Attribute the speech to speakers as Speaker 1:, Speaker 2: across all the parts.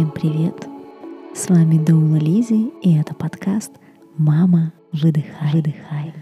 Speaker 1: Всем привет! С вами Доула Лизи, и это подкаст «Мама, выдыхай, выдыхай».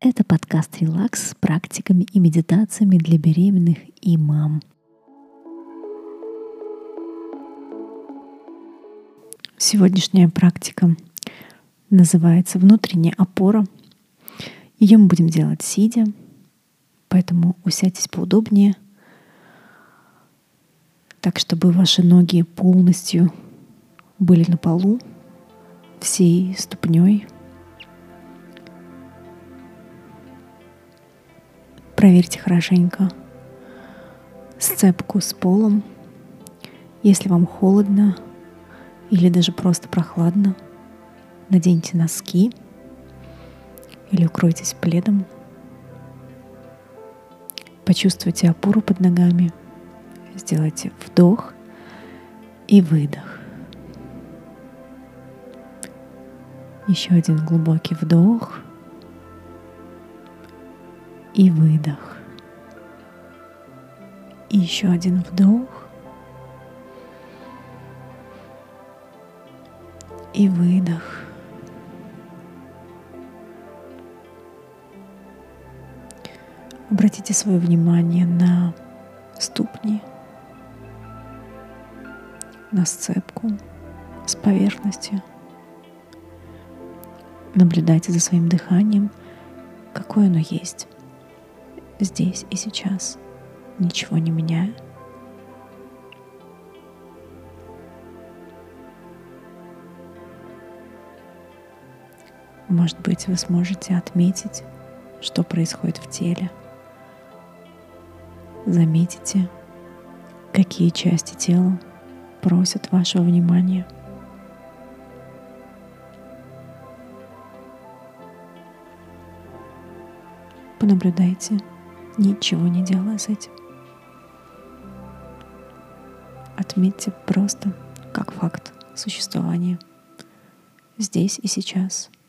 Speaker 1: Это подкаст «Релакс» с практиками и медитациями для беременных и мам. Сегодняшняя практика называется «Внутренняя опора». Ее мы будем делать сидя, поэтому усядьтесь поудобнее – так чтобы ваши ноги полностью были на полу, всей ступней. Проверьте хорошенько сцепку с полом. Если вам холодно или даже просто прохладно, наденьте носки или укройтесь пледом. Почувствуйте опору под ногами – Сделайте вдох и выдох. Еще один глубокий вдох и выдох. И еще один вдох и выдох. Обратите свое внимание на ступни – на сцепку с поверхностью. Наблюдайте за своим дыханием, какое оно есть, здесь и сейчас, ничего не меняя. Может быть, вы сможете отметить, что происходит в теле. Заметите, какие части тела просят вашего внимания. Понаблюдайте, ничего не делая с этим. Отметьте просто как факт существования здесь и сейчас –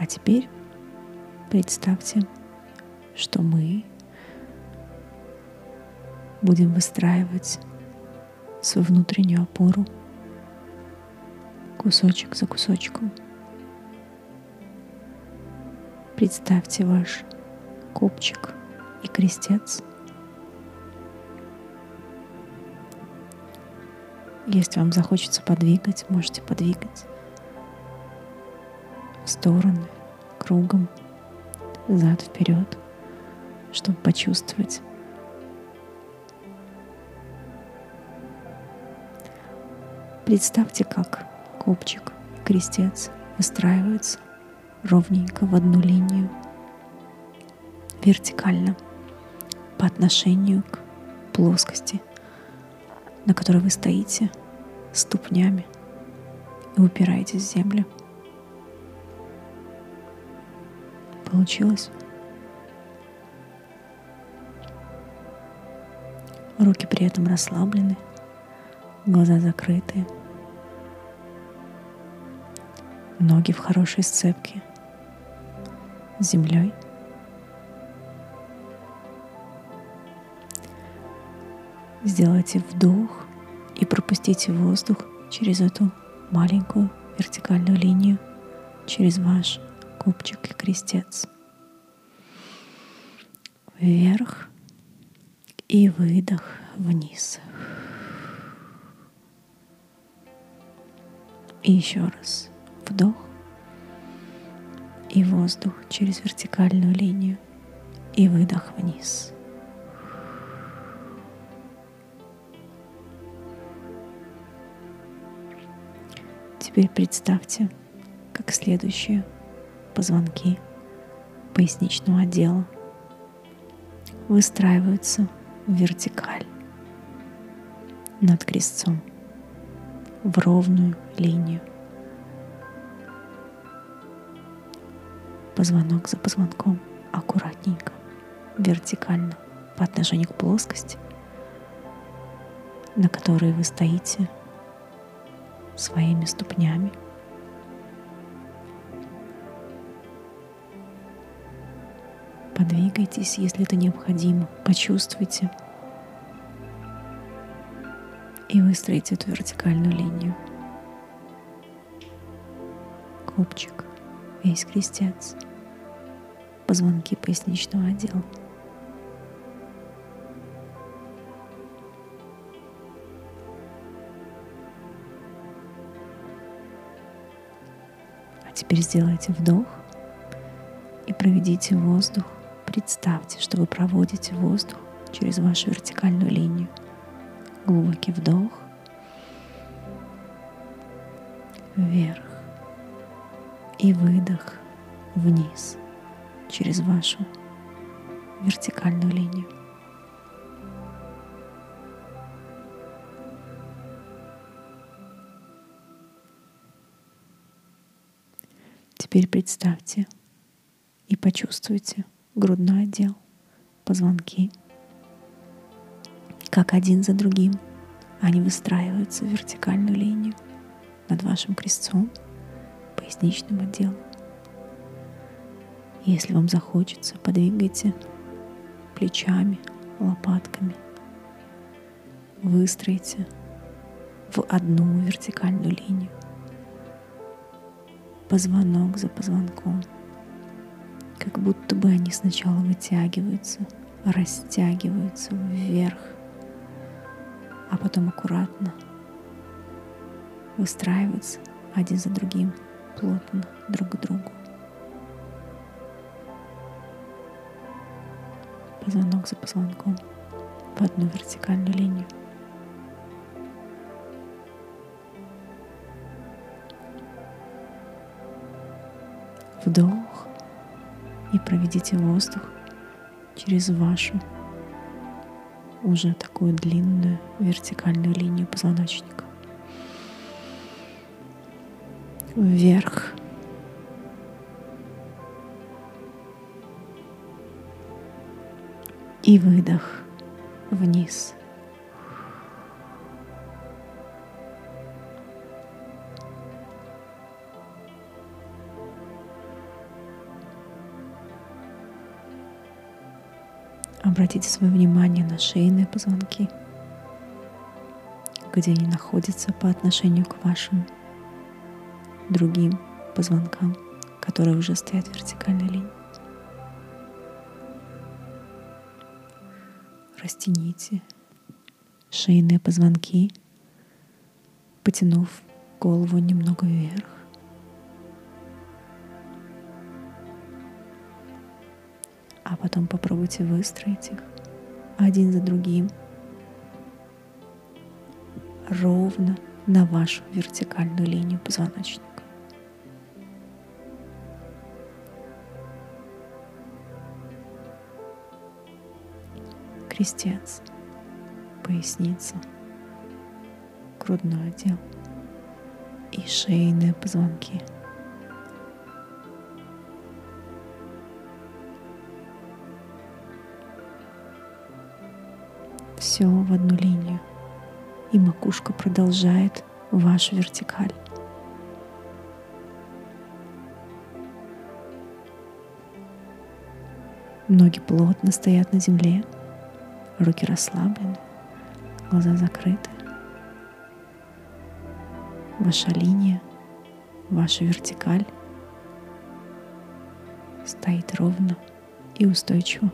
Speaker 1: А теперь представьте, что мы будем выстраивать свою внутреннюю опору кусочек за кусочком. Представьте ваш копчик и крестец. Если вам захочется подвигать, можете подвигать стороны, кругом, зад вперед, чтобы почувствовать. Представьте, как копчик крестец выстраиваются ровненько в одну линию, вертикально по отношению к плоскости, на которой вы стоите ступнями и упираетесь в землю. Получилось? Руки при этом расслаблены, глаза закрыты, ноги в хорошей сцепке с землей. Сделайте вдох и пропустите воздух через эту маленькую вертикальную линию, через ваш копчик и крестец. Вверх и выдох вниз. И еще раз вдох и воздух через вертикальную линию и выдох вниз. Теперь представьте, как следующее позвонки поясничного отдела выстраиваются в вертикаль над крестцом в ровную линию. Позвонок за позвонком аккуратненько, вертикально по отношению к плоскости на которой вы стоите своими ступнями. Подвигайтесь, если это необходимо. Почувствуйте и выстроите эту вертикальную линию. Копчик, весь крестец, позвонки поясничного отдела. А теперь сделайте вдох и проведите воздух. Представьте, что вы проводите воздух через вашу вертикальную линию. Глубокий вдох. Вверх. И выдох вниз через вашу вертикальную линию. Теперь представьте и почувствуйте грудной отдел, позвонки, как один за другим они выстраиваются в вертикальную линию над вашим крестцом, поясничным отделом. Если вам захочется, подвигайте плечами, лопатками. Выстроите в одну вертикальную линию позвонок за позвонком, как будто бы они сначала вытягиваются, растягиваются вверх, а потом аккуратно выстраиваются один за другим плотно друг к другу. Позвонок за позвонком в одну вертикальную линию. Вдох и проведите воздух через вашу уже такую длинную вертикальную линию позвоночника. Вверх. И выдох вниз. Обратите свое внимание на шейные позвонки, где они находятся по отношению к вашим другим позвонкам, которые уже стоят в вертикальной линии. Растяните шейные позвонки, потянув голову немного вверх. Потом попробуйте выстроить их один за другим ровно на вашу вертикальную линию позвоночника. Крестец, поясница, грудной отдел и шейные позвонки – все в одну линию, и макушка продолжает вашу вертикаль. Ноги плотно стоят на земле, руки расслаблены, глаза закрыты. Ваша линия, ваша вертикаль стоит ровно и устойчиво.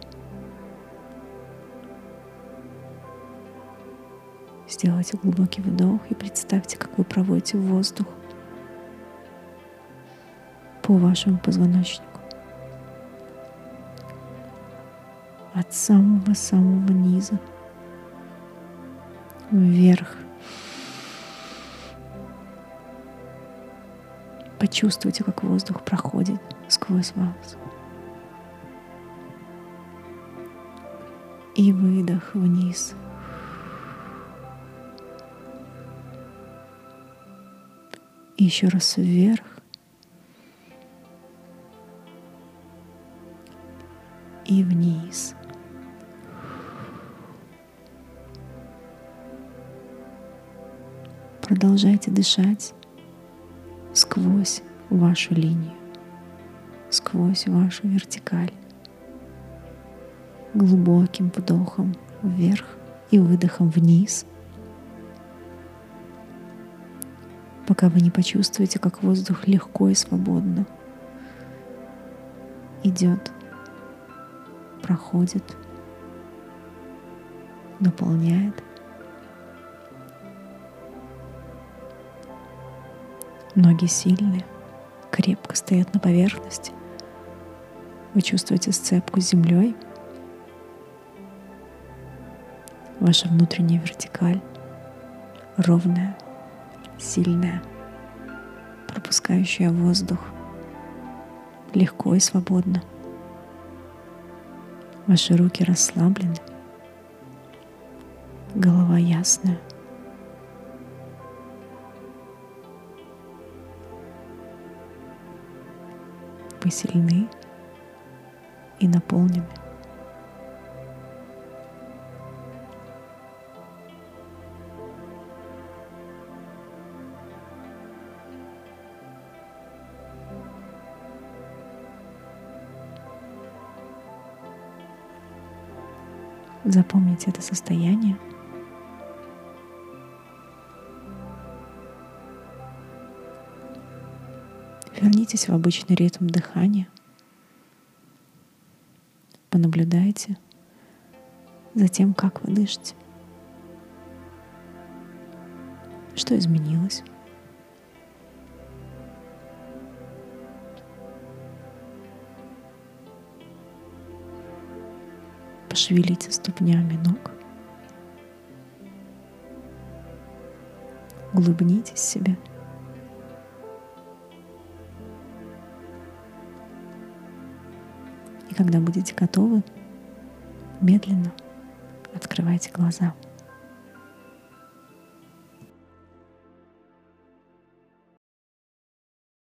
Speaker 1: Сделайте глубокий вдох и представьте, как вы проводите воздух по вашему позвоночнику. От самого-самого низа вверх. Почувствуйте, как воздух проходит сквозь вас. И выдох вниз – И еще раз вверх. И вниз. продолжайте дышать сквозь вашу линию, сквозь вашу вертикаль, глубоким вдохом вверх и выдохом вниз, пока вы не почувствуете, как воздух легко и свободно идет, проходит, наполняет. Ноги сильные, крепко стоят на поверхности. Вы чувствуете сцепку с землей. Ваша внутренняя вертикаль ровная, сильная, пропускающая воздух легко и свободно. Ваши руки расслаблены, голова ясная. Вы сильны и наполнены. Запомните это состояние. Вернитесь в обычный ритм дыхания. Понаблюдайте за тем, как вы дышите. Что изменилось? Пошевелите ступнями ног. Улыбнитесь себе. И когда будете готовы, медленно открывайте глаза.